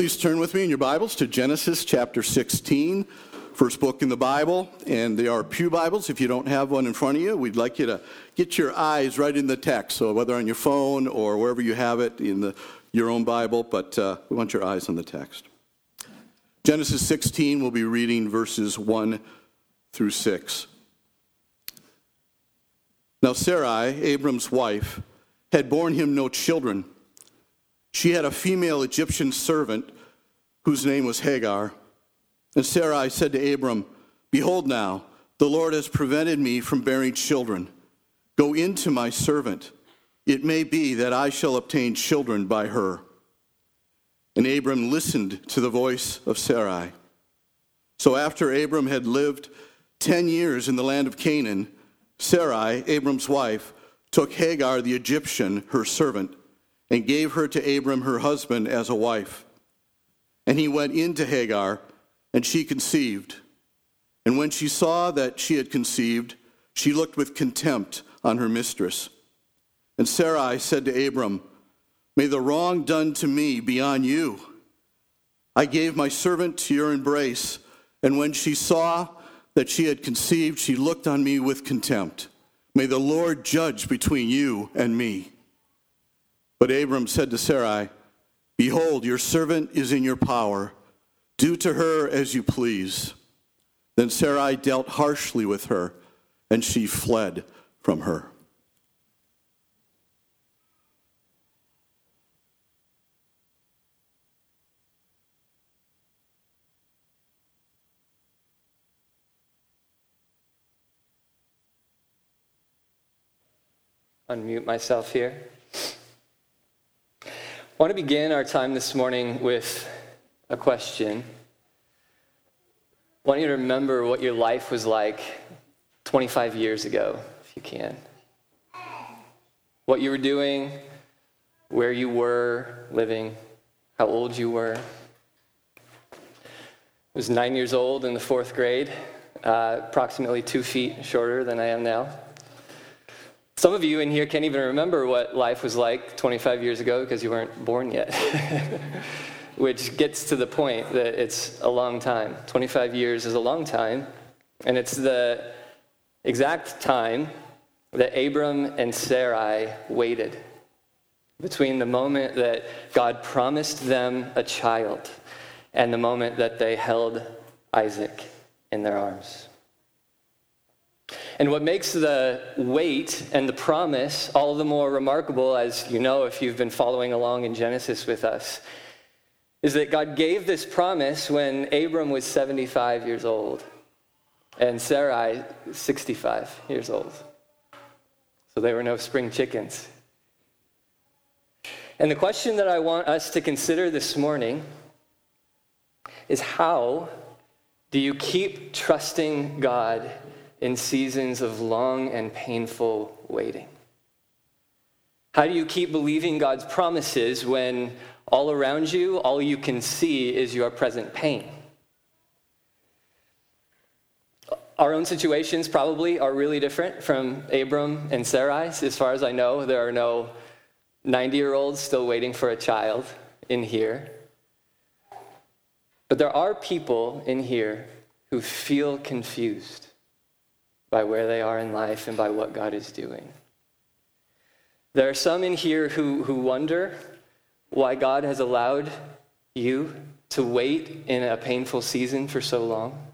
Please turn with me in your Bibles to Genesis chapter 16, first book in the Bible. And they are Pew Bibles. If you don't have one in front of you, we'd like you to get your eyes right in the text. So whether on your phone or wherever you have it in the, your own Bible, but uh, we want your eyes on the text. Genesis 16, we'll be reading verses 1 through 6. Now, Sarai, Abram's wife, had borne him no children. She had a female Egyptian servant whose name was Hagar. And Sarai said to Abram, Behold, now, the Lord has prevented me from bearing children. Go into my servant. It may be that I shall obtain children by her. And Abram listened to the voice of Sarai. So after Abram had lived ten years in the land of Canaan, Sarai, Abram's wife, took Hagar the Egyptian, her servant, and gave her to Abram her husband as a wife. And he went in to Hagar, and she conceived. And when she saw that she had conceived, she looked with contempt on her mistress. And Sarai said to Abram, May the wrong done to me be on you. I gave my servant to your embrace, and when she saw that she had conceived, she looked on me with contempt. May the Lord judge between you and me. But Abram said to Sarai, Behold, your servant is in your power. Do to her as you please. Then Sarai dealt harshly with her, and she fled from her. Unmute myself here. I want to begin our time this morning with a question. I want you to remember what your life was like 25 years ago, if you can. What you were doing, where you were living, how old you were. I was nine years old in the fourth grade, uh, approximately two feet shorter than I am now. Some of you in here can't even remember what life was like 25 years ago because you weren't born yet, which gets to the point that it's a long time. 25 years is a long time, and it's the exact time that Abram and Sarai waited between the moment that God promised them a child and the moment that they held Isaac in their arms. And what makes the wait and the promise all the more remarkable, as you know if you've been following along in Genesis with us, is that God gave this promise when Abram was 75 years old and Sarai 65 years old. So they were no spring chickens. And the question that I want us to consider this morning is how do you keep trusting God in seasons of long and painful waiting? How do you keep believing God's promises when all around you, all you can see is your present pain? Our own situations probably are really different from Abram and Sarai's. As far as I know, there are no 90 year olds still waiting for a child in here. But there are people in here who feel confused by where they are in life and by what God is doing. There are some in here who, who wonder why God has allowed you to wait in a painful season for so long.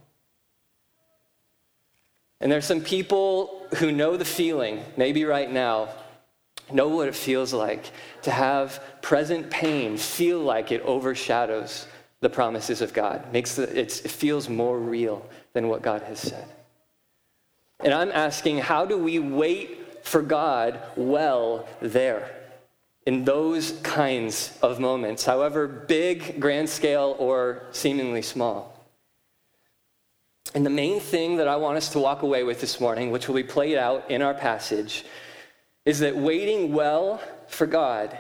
And there are some people who know the feeling, maybe right now, know what it feels like to have present pain feel like it overshadows the promises of God, makes the, it feels more real than what God has said. And I'm asking, how do we wait for God well there? In those kinds of moments, however big, grand scale, or seemingly small. And the main thing that I want us to walk away with this morning, which will be played out in our passage, is that waiting well for God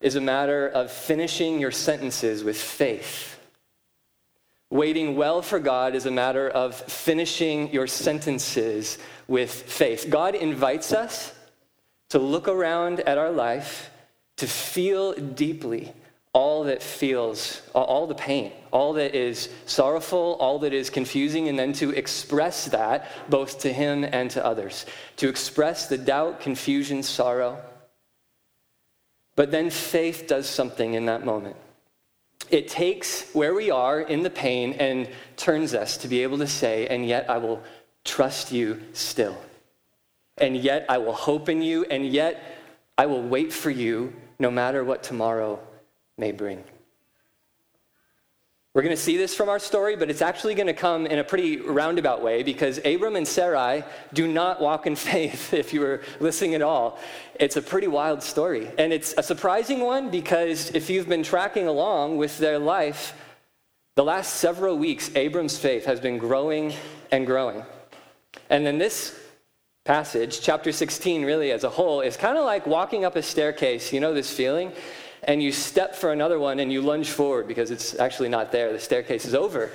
is a matter of finishing your sentences with faith Waiting well for God is a matter of finishing your sentences with faith. God invites us to look around at our life, to feel deeply all that feels, all the pain, all that is sorrowful, all that is confusing, and then to express that both to him and to others. To express the doubt, confusion, sorrow. But then faith does something in that moment. It takes where we are in the pain and turns us to be able to say, and yet I will trust you still. And yet I will hope in you, and yet I will wait for you no matter what tomorrow may bring. We're going to see this from our story, but it's actually going to come in a pretty roundabout way because Abram and Sarai do not walk in faith, if you were listening at all. It's a pretty wild story. And it's a surprising one because if you've been tracking along with their life, the last several weeks, Abram's faith has been growing and growing. And then this passage, chapter 16, really as a whole, is kind of like walking up a staircase. You know this feeling? And you step for another one and you lunge forward because it's actually not there. The staircase is over.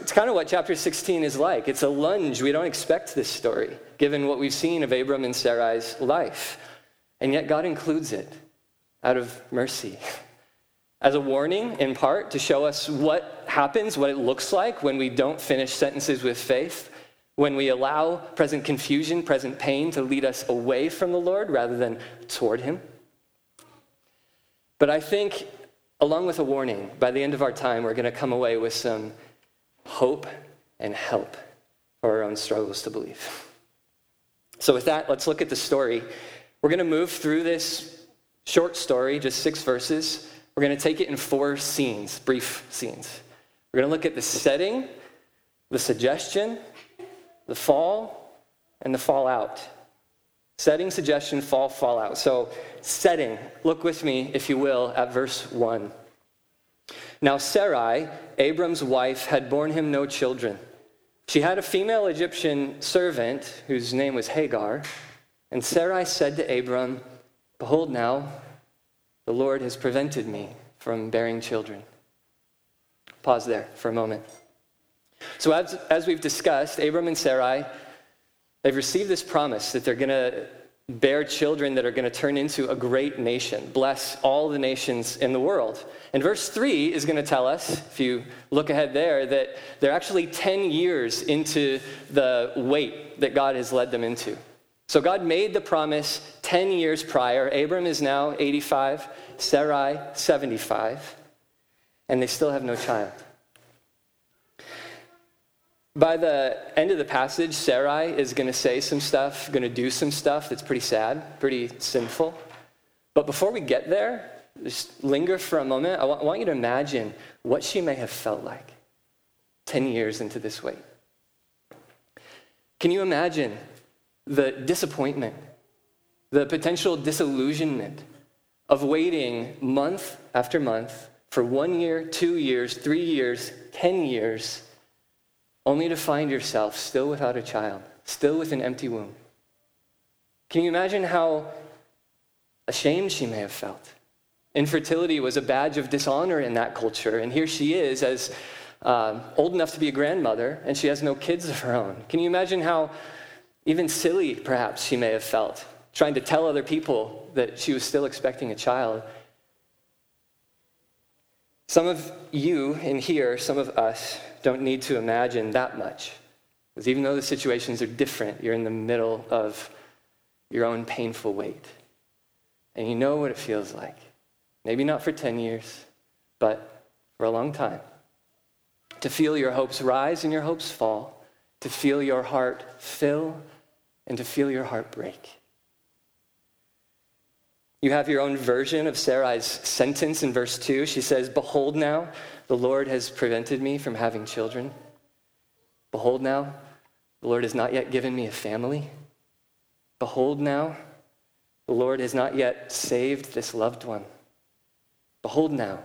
It's kind of what chapter 16 is like. It's a lunge. We don't expect this story, given what we've seen of Abram and Sarai's life. And yet God includes it out of mercy. As a warning, in part, to show us what happens, what it looks like when we don't finish sentences with faith when we allow present confusion, present pain to lead us away from the Lord rather than toward Him. But I think, along with a warning, by the end of our time, we're going to come away with some hope and help for our own struggles to believe. So, with that, let's look at the story. We're going to move through this short story, just six verses. We're going to take it in four scenes, brief scenes. We're going to look at the setting, the suggestion, the fall and the fallout. Setting, suggestion, fall, fallout. So, setting, look with me, if you will, at verse 1. Now, Sarai, Abram's wife, had borne him no children. She had a female Egyptian servant whose name was Hagar. And Sarai said to Abram, Behold, now the Lord has prevented me from bearing children. Pause there for a moment. So, as, as we've discussed, Abram and Sarai, they've received this promise that they're going to bear children that are going to turn into a great nation, bless all the nations in the world. And verse 3 is going to tell us, if you look ahead there, that they're actually 10 years into the wait that God has led them into. So God made the promise 10 years prior. Abram is now 85, Sarai 75, and they still have no child. By the end of the passage, Sarai is going to say some stuff, going to do some stuff that's pretty sad, pretty sinful. But before we get there, just linger for a moment. I want you to imagine what she may have felt like 10 years into this wait. Can you imagine the disappointment, the potential disillusionment of waiting month after month for one year, two years, three years, 10 years? Only to find yourself still without a child, still with an empty womb. Can you imagine how ashamed she may have felt? Infertility was a badge of dishonor in that culture, and here she is as uh, old enough to be a grandmother, and she has no kids of her own. Can you imagine how even silly, perhaps, she may have felt, trying to tell other people that she was still expecting a child? Some of you in here, some of us, don't need to imagine that much. Because even though the situations are different, you're in the middle of your own painful wait. And you know what it feels like. Maybe not for 10 years, but for a long time. To feel your hopes rise and your hopes fall, to feel your heart fill and to feel your heart break. You have your own version of Sarai's sentence in verse 2. She says, Behold now, the Lord has prevented me from having children. Behold now, the Lord has not yet given me a family. Behold now, the Lord has not yet saved this loved one. Behold now,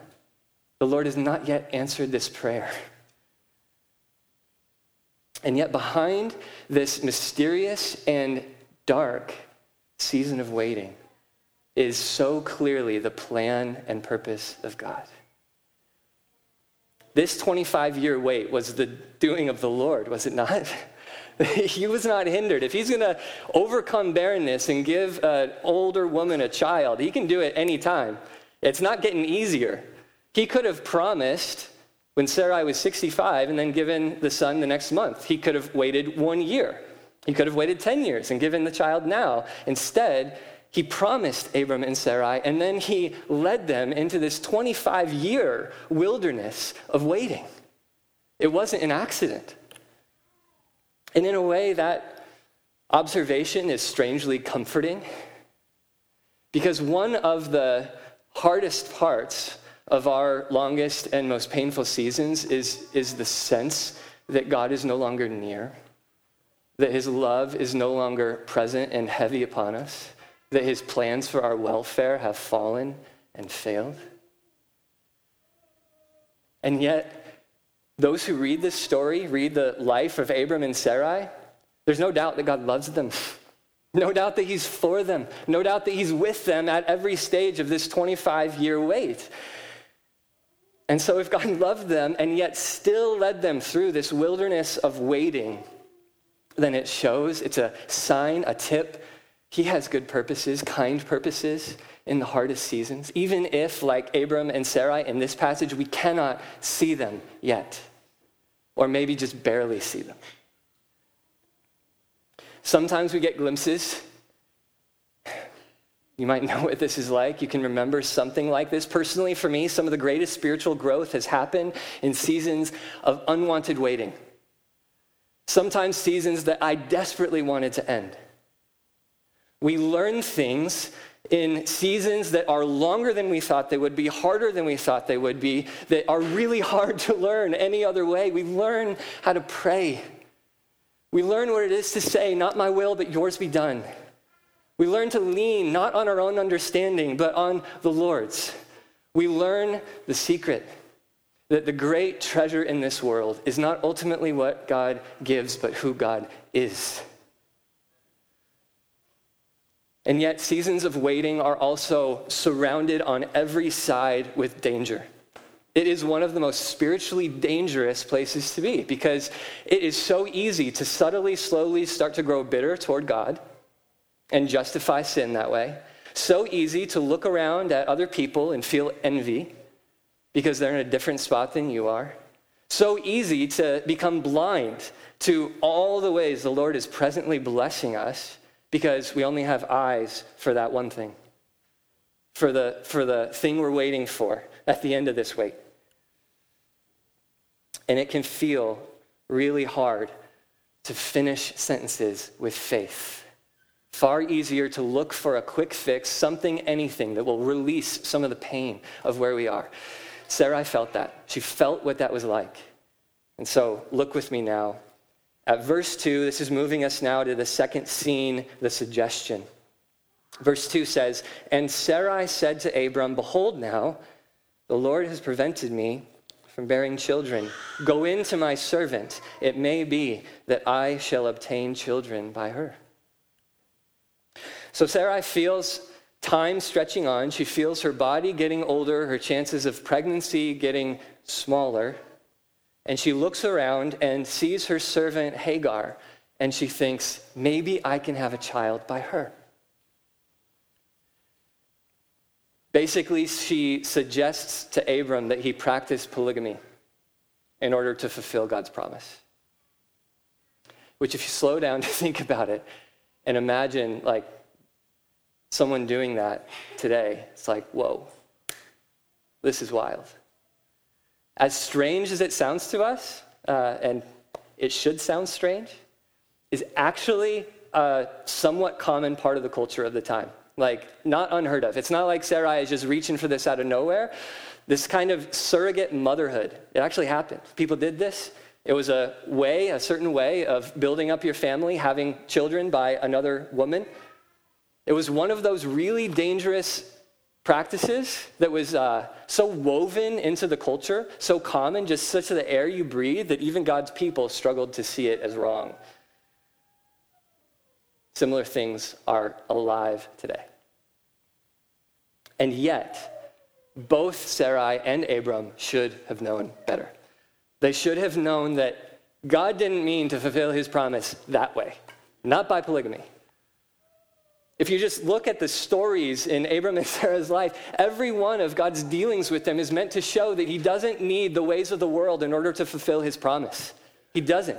the Lord has not yet answered this prayer. And yet, behind this mysterious and dark season of waiting, is so clearly the plan and purpose of God. This 25 year wait was the doing of the Lord, was it not? he was not hindered. If he's going to overcome barrenness and give an older woman a child, he can do it any time. It's not getting easier. He could have promised when Sarai was 65 and then given the son the next month. He could have waited one year. He could have waited 10 years and given the child now. Instead, he promised Abram and Sarai, and then he led them into this 25 year wilderness of waiting. It wasn't an accident. And in a way, that observation is strangely comforting because one of the hardest parts of our longest and most painful seasons is, is the sense that God is no longer near, that his love is no longer present and heavy upon us, that his plans for our welfare have fallen and failed. And yet, those who read this story, read the life of Abram and Sarai, there's no doubt that God loves them. No doubt that he's for them. No doubt that he's with them at every stage of this 25 year wait. And so, if God loved them and yet still led them through this wilderness of waiting, then it shows it's a sign, a tip. He has good purposes, kind purposes in the hardest seasons, even if, like Abram and Sarai in this passage, we cannot see them yet, or maybe just barely see them. Sometimes we get glimpses you might know what this is like. You can remember something like this. Personally, for me, some of the greatest spiritual growth has happened in seasons of unwanted waiting. Sometimes seasons that I desperately wanted to end. We learn things in seasons that are longer than we thought they would be, harder than we thought they would be, that are really hard to learn any other way. We learn how to pray. We learn what it is to say, Not my will, but yours be done. We learn to lean not on our own understanding, but on the Lord's. We learn the secret that the great treasure in this world is not ultimately what God gives, but who God is. And yet, seasons of waiting are also surrounded on every side with danger. It is one of the most spiritually dangerous places to be because it is so easy to subtly, slowly start to grow bitter toward God and justify sin that way. So easy to look around at other people and feel envy because they're in a different spot than you are. So easy to become blind to all the ways the Lord is presently blessing us because we only have eyes for that one thing, for the, for the thing we're waiting for at the end of this wait. And it can feel really hard to finish sentences with faith Far easier to look for a quick fix, something, anything that will release some of the pain of where we are. Sarai felt that. She felt what that was like. And so look with me now at verse 2. This is moving us now to the second scene, the suggestion. Verse 2 says, And Sarai said to Abram, Behold, now, the Lord has prevented me from bearing children. Go in to my servant. It may be that I shall obtain children by her. So Sarai feels time stretching on. She feels her body getting older, her chances of pregnancy getting smaller. And she looks around and sees her servant Hagar, and she thinks, maybe I can have a child by her. Basically, she suggests to Abram that he practice polygamy in order to fulfill God's promise. Which, if you slow down to think about it and imagine, like, someone doing that today, it's like, whoa, this is wild. As strange as it sounds to us, uh, and it should sound strange, is actually a somewhat common part of the culture of the time. Like, not unheard of. It's not like Sarai is just reaching for this out of nowhere. This kind of surrogate motherhood, it actually happened. People did this. It was a way, a certain way of building up your family, having children by another woman. It was one of those really dangerous practices that was uh, so woven into the culture, so common, just such the air you breathe, that even God's people struggled to see it as wrong. Similar things are alive today. And yet, both Sarai and Abram should have known better. They should have known that God didn't mean to fulfill his promise that way, not by polygamy. If you just look at the stories in Abram and Sarah's life, every one of God's dealings with them is meant to show that He doesn't need the ways of the world in order to fulfill His promise. He doesn't.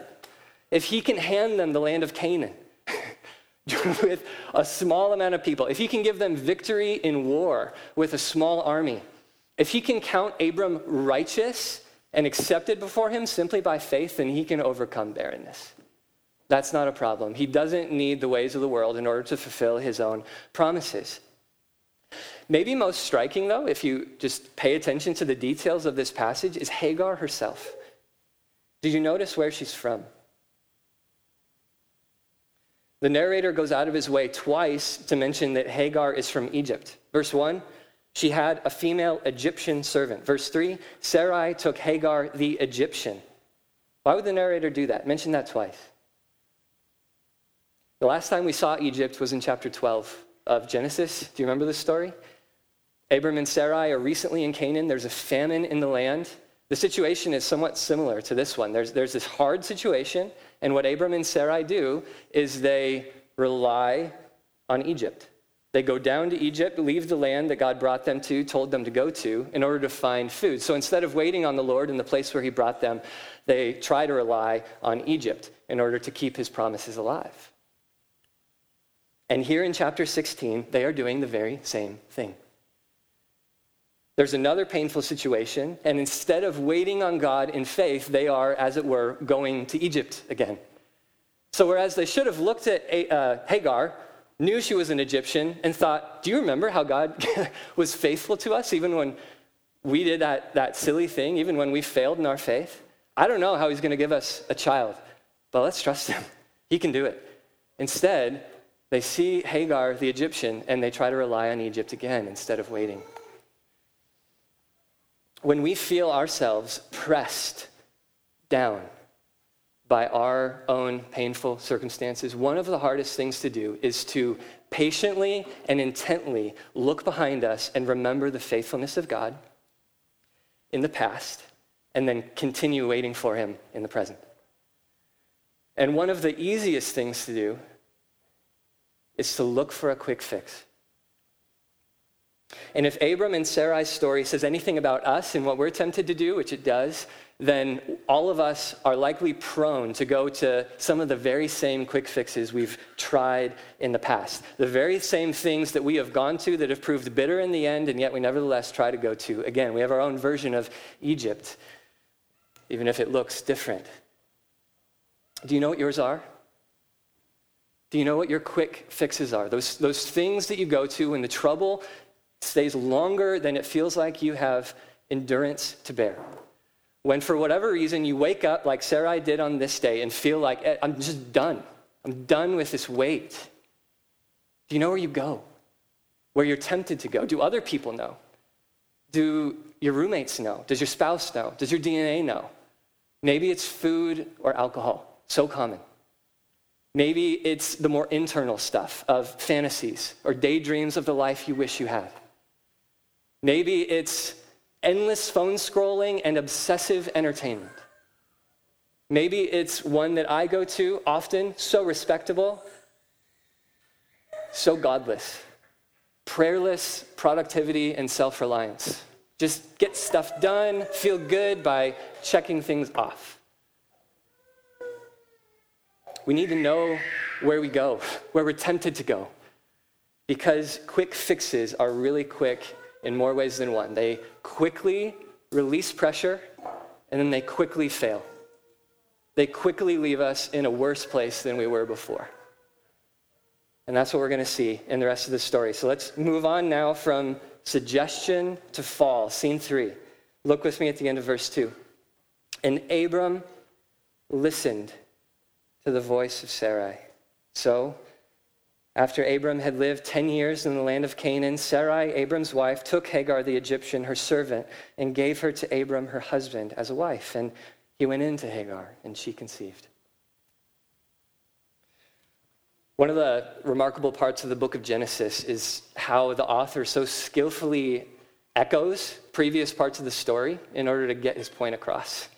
If He can hand them the land of Canaan with a small amount of people, if He can give them victory in war with a small army, if He can count Abram righteous and accepted before Him simply by faith, then He can overcome barrenness. That's not a problem. He doesn't need the ways of the world in order to fulfill his own promises. Maybe most striking, though, if you just pay attention to the details of this passage, is Hagar herself. Did you notice where she's from? The narrator goes out of his way twice to mention that Hagar is from Egypt. Verse 1, she had a female Egyptian servant. Verse 3, Sarai took Hagar the Egyptian. Why would the narrator do that? Mention that twice. The last time we saw Egypt was in chapter 12 of Genesis. Do you remember this story? Abram and Sarai are recently in Canaan. There's a famine in the land. The situation is somewhat similar to this one. There's, there's this hard situation, and what Abram and Sarai do is they rely on Egypt. They go down to Egypt, leave the land that God brought them to, told them to go to, in order to find food. So instead of waiting on the Lord in the place where He brought them, they try to rely on Egypt in order to keep His promises alive. And here in chapter 16, they are doing the very same thing. There's another painful situation, and instead of waiting on God in faith, they are, as it were, going to Egypt again. So, whereas they should have looked at uh, Hagar, knew she was an Egyptian, and thought, Do you remember how God was faithful to us even when we did that, that silly thing, even when we failed in our faith? I don't know how He's going to give us a child, but let's trust Him. He can do it. Instead, they see Hagar, the Egyptian, and they try to rely on Egypt again instead of waiting. When we feel ourselves pressed down by our own painful circumstances, one of the hardest things to do is to patiently and intently look behind us and remember the faithfulness of God in the past and then continue waiting for Him in the present. And one of the easiest things to do is to look for a quick fix. And if Abram and Sarai's story says anything about us and what we're tempted to do, which it does, then all of us are likely prone to go to some of the very same quick fixes we've tried in the past. The very same things that we have gone to that have proved bitter in the end, and yet we nevertheless try to go to. Again, we have our own version of Egypt, even if it looks different. Do you know what yours are? Do you know what your quick fixes are? Those, those things that you go to when the trouble stays longer than it feels like you have endurance to bear. When, for whatever reason, you wake up like Sarai did on this day and feel like, eh, I'm just done. I'm done with this wait. Do you know where you go? Where you're tempted to go? Do other people know? Do your roommates know? Does your spouse know? Does your DNA know? Maybe it's food or alcohol. So common. Maybe it's the more internal stuff of fantasies or daydreams of the life you wish you had. Maybe it's endless phone scrolling and obsessive entertainment. Maybe it's one that I go to often, so respectable, so godless. Prayerless productivity and self reliance. Just get stuff done, feel good by checking things off. We need to know where we go, where we're tempted to go. Because quick fixes are really quick in more ways than one. They quickly release pressure, and then they quickly fail. They quickly leave us in a worse place than we were before. And that's what we're going to see in the rest of the story. So let's move on now from suggestion to fall. Scene three. Look with me at the end of verse two. And Abram listened to the voice of Sarai. So, after Abram had lived 10 years in the land of Canaan, Sarai, Abram's wife, took Hagar the Egyptian, her servant, and gave her to Abram, her husband, as a wife. And he went into Hagar, and she conceived. One of the remarkable parts of the book of Genesis is how the author so skillfully echoes previous parts of the story in order to get his point across.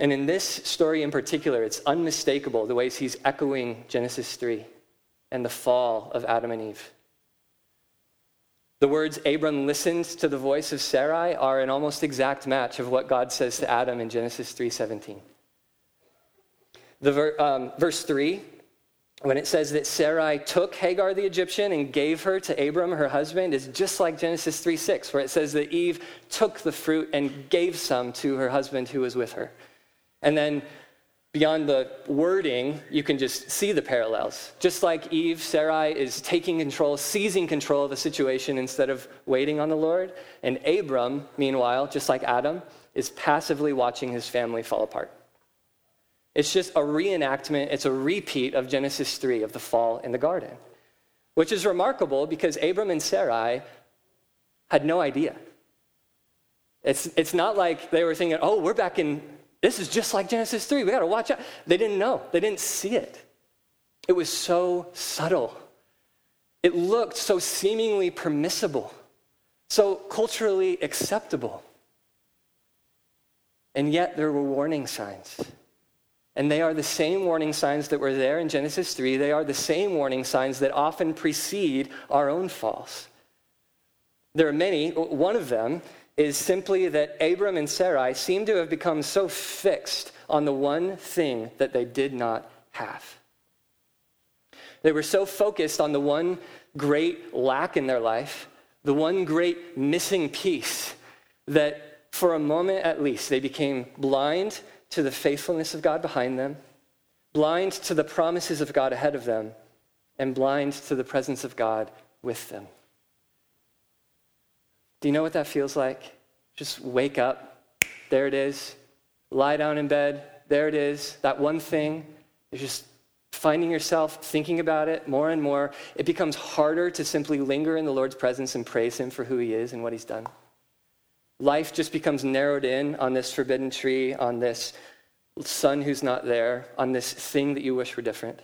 And in this story in particular, it's unmistakable the ways he's echoing Genesis 3. and the fall of Adam and Eve. The words Abram listened to the voice of Sarai are an almost exact match of what God says to Adam in Genesis 3:17. The ver, um, verse 3 when it says that Sarai took Hagar the Egyptian and gave her to Abram, her husband, is just like Genesis 3 6, where it says that Eve took the fruit and gave some to her husband who was with her. And then beyond the wording, you can just see the parallels. Just like Eve, Sarai is taking control, seizing control of the situation instead of waiting on the Lord. And Abram, meanwhile, just like Adam, is passively watching his family fall apart. It's just a reenactment, it's a repeat of Genesis 3 of the fall in the garden, which is remarkable because Abram and Sarai had no idea. It's, it's not like they were thinking, oh, we're back in this is just like Genesis 3. We got to watch out. They didn't know, they didn't see it. It was so subtle. It looked so seemingly permissible, so culturally acceptable. And yet there were warning signs. And they are the same warning signs that were there in Genesis 3. They are the same warning signs that often precede our own falls. There are many. One of them is simply that Abram and Sarai seem to have become so fixed on the one thing that they did not have. They were so focused on the one great lack in their life, the one great missing piece, that for a moment at least they became blind to the faithfulness of God behind them, blind to the promises of God ahead of them, and blind to the presence of God with them. Do you know what that feels like? Just wake up. There it is. Lie down in bed. There it is. That one thing is just finding yourself thinking about it more and more. It becomes harder to simply linger in the Lord's presence and praise Him for who He is and what He's done. Life just becomes narrowed in on this forbidden tree, on this son who's not there, on this thing that you wish were different.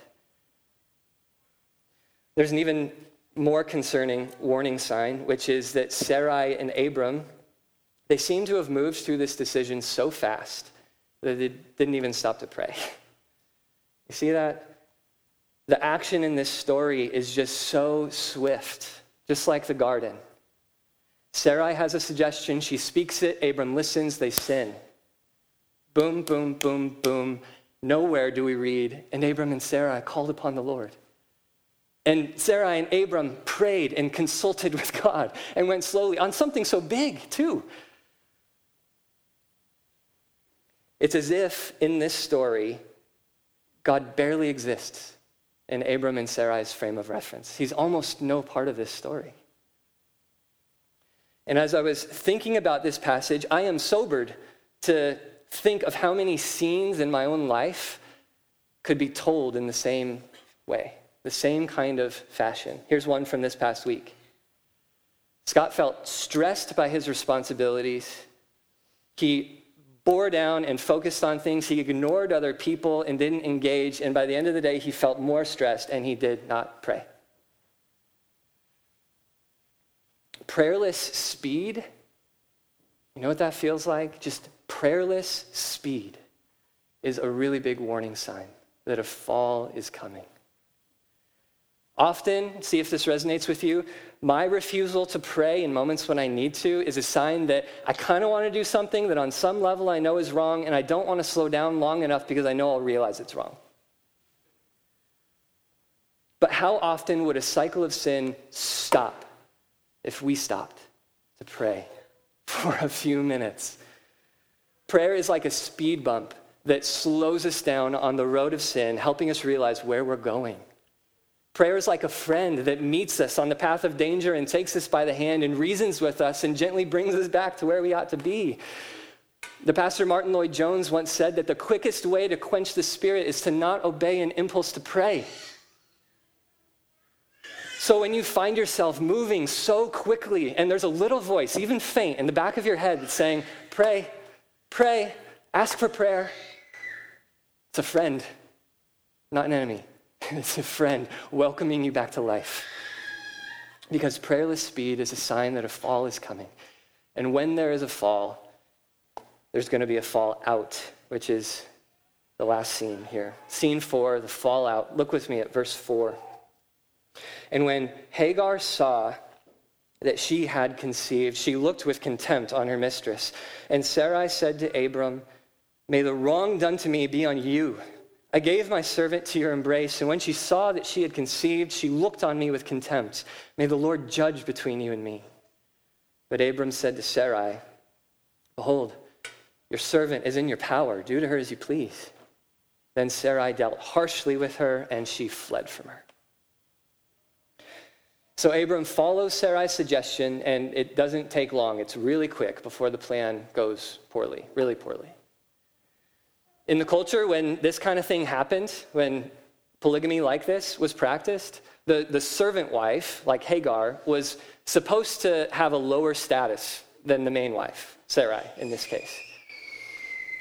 There's an even more concerning warning sign, which is that Sarai and Abram, they seem to have moved through this decision so fast that they didn't even stop to pray. You see that? The action in this story is just so swift, just like the garden. Sarai has a suggestion, she speaks it, Abram listens, they sin. Boom, boom, boom, boom. Nowhere do we read, and Abram and Sarai called upon the Lord. And Sarai and Abram prayed and consulted with God and went slowly on something so big, too. It's as if in this story, God barely exists in Abram and Sarai's frame of reference. He's almost no part of this story. And as I was thinking about this passage, I am sobered to think of how many scenes in my own life could be told in the same way the same kind of fashion. Here's one from this past week. Scott felt stressed by his responsibilities. He bore down and focused on things. He ignored other people and didn't engage. And by the end of the day, he felt more stressed and he did not pray. Prayerless speed, you know what that feels like? Just prayerless speed is a really big warning sign that a fall is coming. Often, see if this resonates with you, my refusal to pray in moments when I need to is a sign that I kind of want to do something that on some level I know is wrong, and I don't want to slow down long enough because I know I'll realize it's wrong. But how often would a cycle of sin stop if we stopped to pray for a few minutes? Prayer is like a speed bump that slows us down on the road of sin, helping us realize where we're going. Prayer is like a friend that meets us on the path of danger and takes us by the hand and reasons with us and gently brings us back to where we ought to be. The pastor Martyn Lloyd-Jones once said that the quickest way to quench the spirit is to not obey an impulse to pray. So when you find yourself moving so quickly and there's a little voice, even faint, in the back of your head that's saying, Pray, pray, ask for prayer, it's a friend, not an enemy. It's a friend welcoming you back to life. Because prayerless speed is a sign that a fall is coming. And when there is a fall, there's going to be a fall out, which is the last scene here. Scene four, the fallout. Look with me at verse four. And when Hagar saw that she had conceived, she looked with contempt on her mistress. And Sarai said to Abram, May the wrong done to me be on you. I gave my servant to your embrace, and when she saw that she had conceived, she looked on me with contempt. May the Lord judge between you and me. But Abram said to Sarai, Behold, your servant is in your power. Do to her as you please. Then Sarai dealt harshly with her, and she fled from her. So Abram follows Sarai's suggestion, and it doesn't take long. It's really quick before the plan goes poorly, really poorly. In the culture, when this kind of thing happened, when polygamy like this was practiced, the, the servant wife, like Hagar, was supposed to have a lower status than the main wife, Sarai in this case.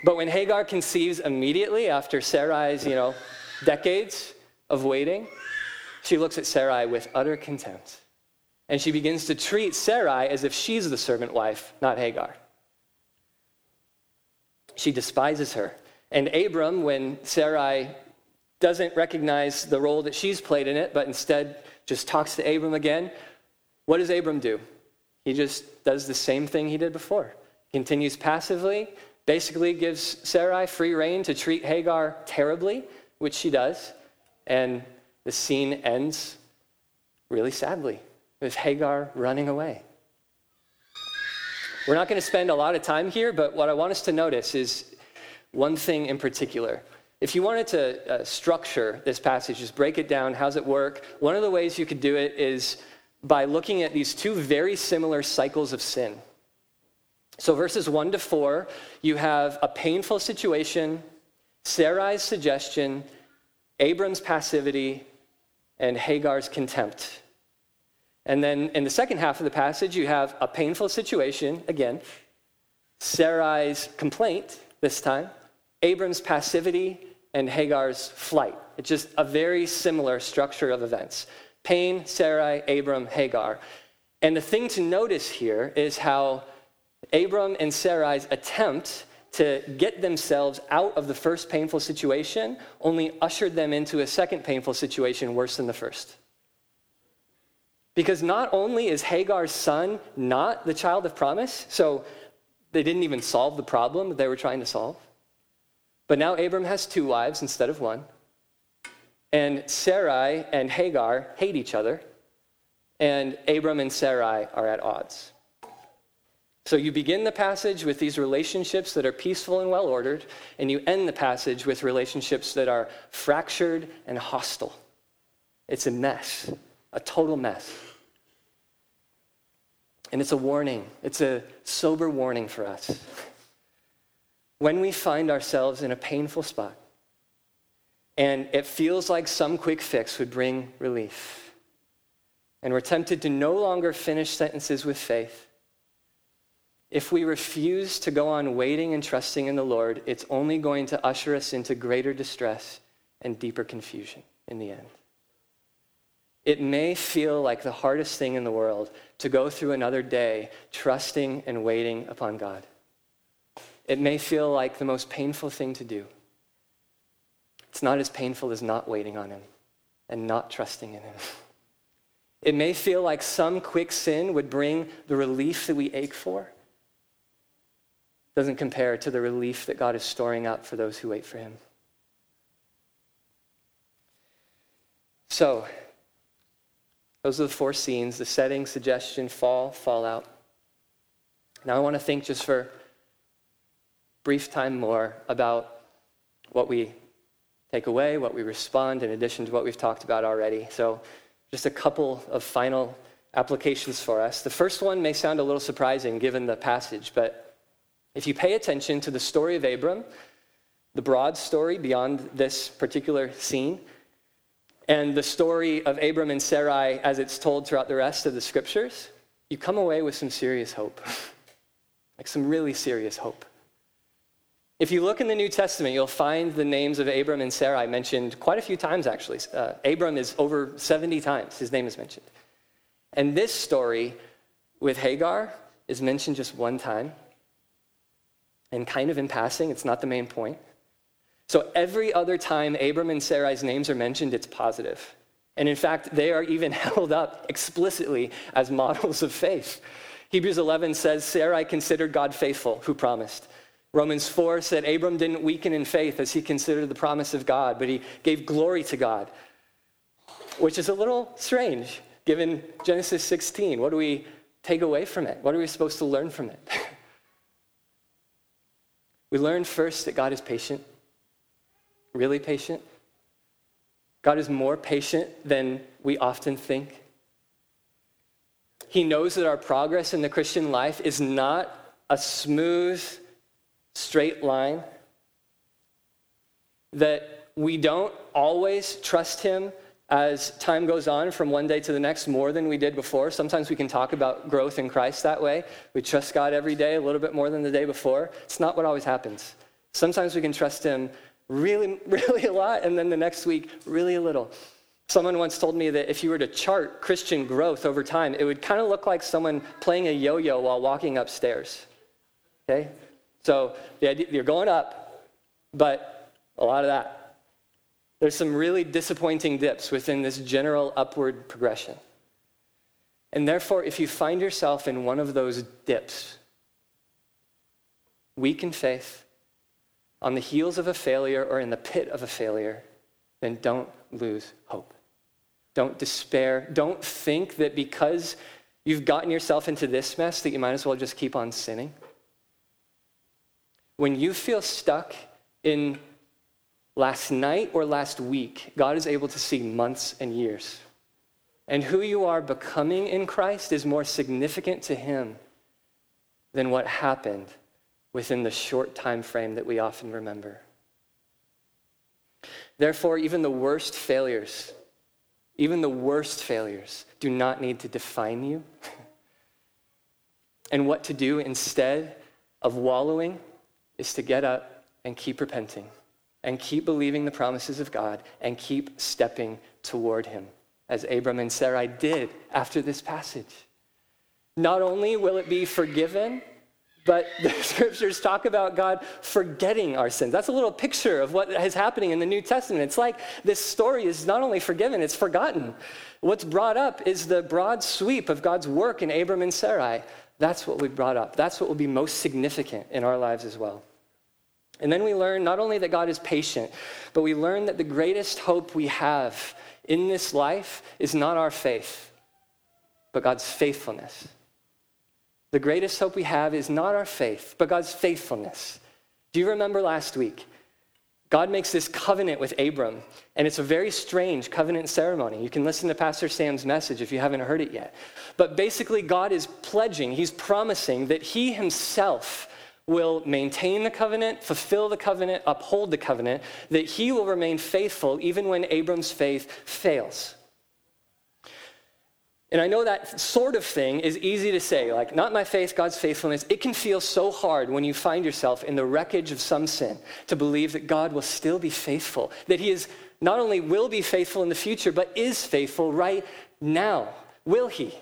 But when Hagar conceives immediately after Sarai's, you know, decades of waiting, she looks at Sarai with utter contempt. And she begins to treat Sarai as if she's the servant wife, not Hagar. She despises her. And Abram, when Sarai doesn't recognize the role that she's played in it, but instead just talks to Abram again, what does Abram do? He just does the same thing he did before. Continues passively, basically gives Sarai free rein to treat Hagar terribly, which she does. And the scene ends really sadly with Hagar running away. We're not going to spend a lot of time here, but what I want us to notice is one thing in particular. If you wanted to uh, structure this passage, just break it down, how's it work? One of the ways you could do it is by looking at these two very similar cycles of sin. So, verses 1 to 4, you have a painful situation, Sarai's suggestion, Abram's passivity, and Hagar's contempt. And then in the second half of the passage, you have a painful situation, again, Sarai's complaint this time, Abram's passivity, and Hagar's flight. It's just a very similar structure of events pain, Sarai, Abram, Hagar. And the thing to notice here is how Abram and Sarai's attempt to get themselves out of the first painful situation only ushered them into a second painful situation worse than the first. Because not only is Hagar's son not the child of promise, so they didn't even solve the problem that they were trying to solve, but now Abram has two wives instead of one. And Sarai and Hagar hate each other, and Abram and Sarai are at odds. So you begin the passage with these relationships that are peaceful and well ordered, and you end the passage with relationships that are fractured and hostile. It's a mess, a total mess. And it's a warning, it's a sober warning for us. When we find ourselves in a painful spot, and it feels like some quick fix would bring relief, and we're tempted to no longer finish sentences with faith, if we refuse to go on waiting and trusting in the Lord, it's only going to usher us into greater distress and deeper confusion in the end. It may feel like the hardest thing in the world to go through another day trusting and waiting upon God. It may feel like the most painful thing to do. It's not as painful as not waiting on Him and not trusting in Him. It may feel like some quick sin would bring the relief that we ache for doesn't compare to the relief that God is storing up for those who wait for Him. So, those are the four scenes the setting, suggestion, fall, fallout. Now, I want to think just for brief time more about what we take away, what we respond, in addition to what we've talked about already. So, just a couple of final applications for us. The first one may sound a little surprising given the passage, but if you pay attention to the story of Abram, the broad story beyond this particular scene, and the story of Abram and Sarai as it's told throughout the rest of the scriptures, you come away with some serious hope. like some really serious hope. If you look in the New Testament, you'll find the names of Abram and Sarai mentioned quite a few times, actually. Uh, Abram is over 70 times, his name is mentioned. And this story with Hagar is mentioned just one time and kind of in passing, it's not the main point. So every other time Abram and Sarai's names are mentioned, it's positive. And in fact, they are even held up explicitly as models of faith. Hebrews 11 says, Sarai considered God faithful, who promised. Romans 4 said Abram didn't weaken in faith as he considered the promise of God, but he gave glory to God, which is a little strange given Genesis 16. What do we take away from it? What are we supposed to learn from it? we learn first that God is patient, really patient. God is more patient than we often think. He knows that our progress in the Christian life is not a smooth, straight line, that we don't always trust Him as time goes on from one day to the next more than we did before. Sometimes we can talk about growth in Christ that way. We trust God every day a little bit more than the day before. It's not what always happens. Sometimes we can trust Him really, really a lot, and then the next week, really a little. Someone once told me that if you were to chart Christian growth over time, it would kind of look like someone playing a yo yo while walking upstairs. Okay? So the idea, you're going up, but a lot of that. There's some really disappointing dips within this general upward progression. And therefore, if you find yourself in one of those dips, weak in faith, on the heels of a failure or in the pit of a failure, then don't lose hope. Don't despair. Don't think that because you've gotten yourself into this mess that you might as well just keep on sinning. When you feel stuck in last night or last week, God is able to see months and years. And who you are becoming in Christ is more significant to Him than what happened within the short time frame that we often remember. Therefore, even the worst failures, even the worst failures, do not need to define you. and what to do instead of wallowing is to get up and keep repenting and keep believing the promises of God and keep stepping toward Him, as Abram and Sarai did after this passage. Not only will it be forgiven, but the scriptures talk about God forgetting our sins. That's a little picture of what is happening in the New Testament. It's like this story is not only forgiven, it's forgotten. What's brought up is the broad sweep of God's work in Abram and Sarai. That's what we brought up. That's what will be most significant in our lives as well. And then we learn not only that God is patient, but we learn that the greatest hope we have in this life is not our faith, but God's faithfulness. The greatest hope we have is not our faith, but God's faithfulness. Do you remember last week? God makes this covenant with Abram, and it's a very strange covenant ceremony. You can listen to Pastor Sam's message if you haven't heard it yet. But basically, God is pledging, He's promising that He Himself will maintain the covenant, fulfill the covenant, uphold the covenant, that He will remain faithful even when Abram's faith fails. And I know that sort of thing is easy to say, like, not my faith, God's faithfulness. It can feel so hard when you find yourself in the wreckage of some sin to believe that God will still be faithful, that He is not only will be faithful in the future, but is faithful right now. Will He?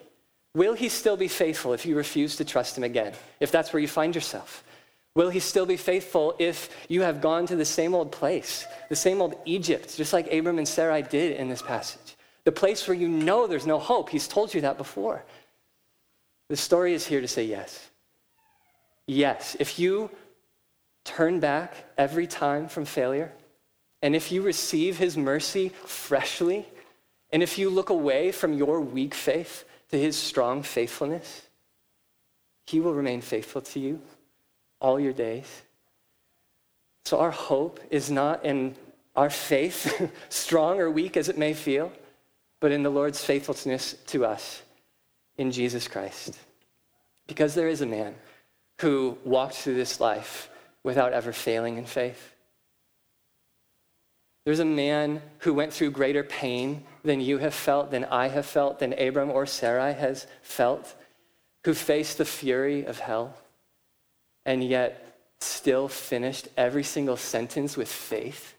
Will He still be faithful if you refuse to trust Him again, if that's where you find yourself? Will He still be faithful if you have gone to the same old place, the same old Egypt, just like Abram and Sarai did in this passage? The place where you know there's no hope. He's told you that before. The story is here to say yes. Yes. If you turn back every time from failure, and if you receive his mercy freshly, and if you look away from your weak faith to his strong faithfulness, he will remain faithful to you all your days. So our hope is not in our faith, strong or weak as it may feel but in the Lord's faithfulness to us in Jesus Christ. Because there is a man who walked through this life without ever failing in faith. There's a man who went through greater pain than you have felt, than I have felt, than Abram or Sarai has felt, who faced the fury of hell and yet still finished every single sentence with faith.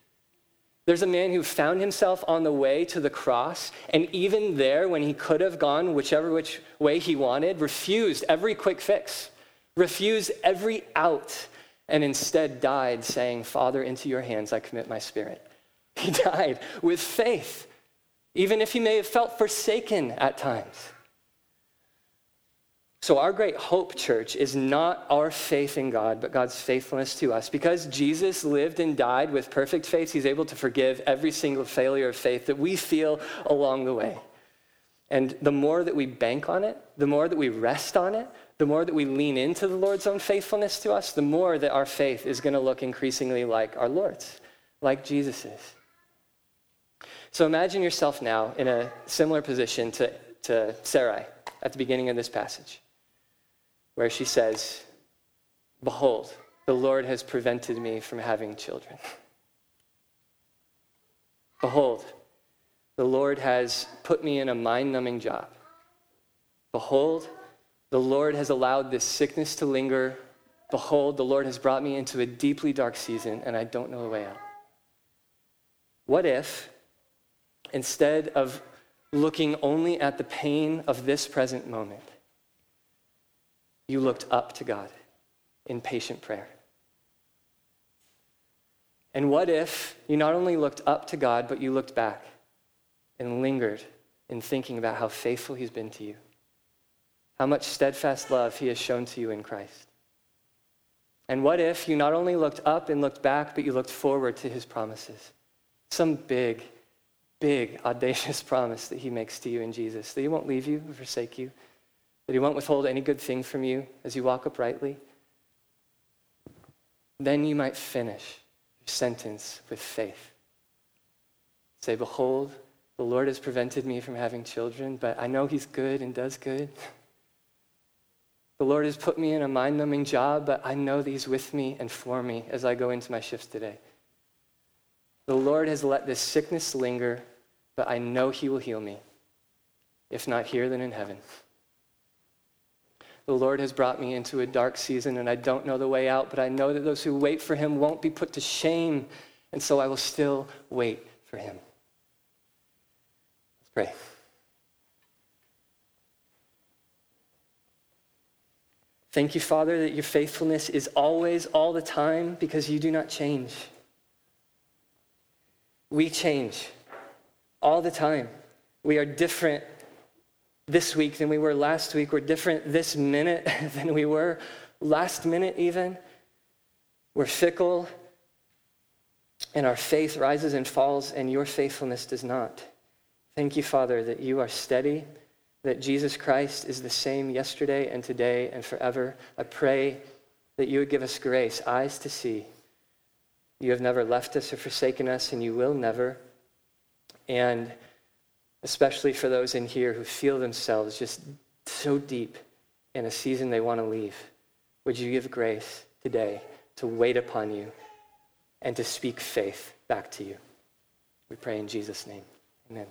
There's a man who found himself on the way to the cross, and even there, when he could have gone whichever which way he wanted, refused every quick fix, refused every out, and instead died saying, Father, into your hands I commit my spirit. He died with faith. even if he may have felt forsaken at times. So, our great hope, church, is not our faith in God, but God's faithfulness to us. Because Jesus lived and died with perfect faith, he's able to forgive every single failure of faith that we feel along the way. And the more that we bank on it, the more that we rest on it, the more that we lean into the Lord's own faithfulness to us, the more that our faith is going to look increasingly like our Lord's, like Jesus's. So imagine yourself now in a similar position to, to Sarai at the beginning of this passage, where she says, Behold, the Lord has prevented me from having children. Behold, the Lord has put me in a mind numbing job. Behold, the Lord has allowed this sickness to linger. Behold, the Lord has brought me into a deeply dark season, and I don't know the way out. What if, instead of looking only at the pain of this present moment, you looked up to God in patient prayer? And what if you not only looked up to God, but you looked back and lingered in thinking about how faithful He's been to you? how much steadfast love he has shown to you in Christ. And what if you not only looked up and looked back, but you looked forward to his promises? Some big, big, audacious promise that he makes to you in Jesus that he won't leave you or forsake you, that he won't withhold any good thing from you as you walk uprightly. Then you might finish your sentence with faith. Say, Behold, the Lord has prevented me from having children, but I know he's good and does good. The Lord has put me in a mind numbing job, but I know that He's with me and for me as I go into my shifts today. The Lord has let this sickness linger, but I know He will heal me. If not here, then in heaven. The Lord has brought me into a dark season, and I don't know the way out, but I know that those who wait for Him won't be put to shame, and so I will still wait for Him. Let's pray. Thank you, Father, that your faithfulness is always, all the time, because you do not change. We change all the time. We are different this week than we were last week. We're different this minute than we were last minute, even. We're fickle, and our faith rises and falls, and your faithfulness does not. Thank you, Father, that you are steady that Jesus Christ is the same yesterday and today and forever. I pray that you would give us grace, eyes to see. You have never left us or forsaken us, and you will never. And especially for those in here who feel themselves just so deep in a season they want to leave, would you give grace today to wait upon you and to speak faith back to you? We pray in Jesus' name. Amen.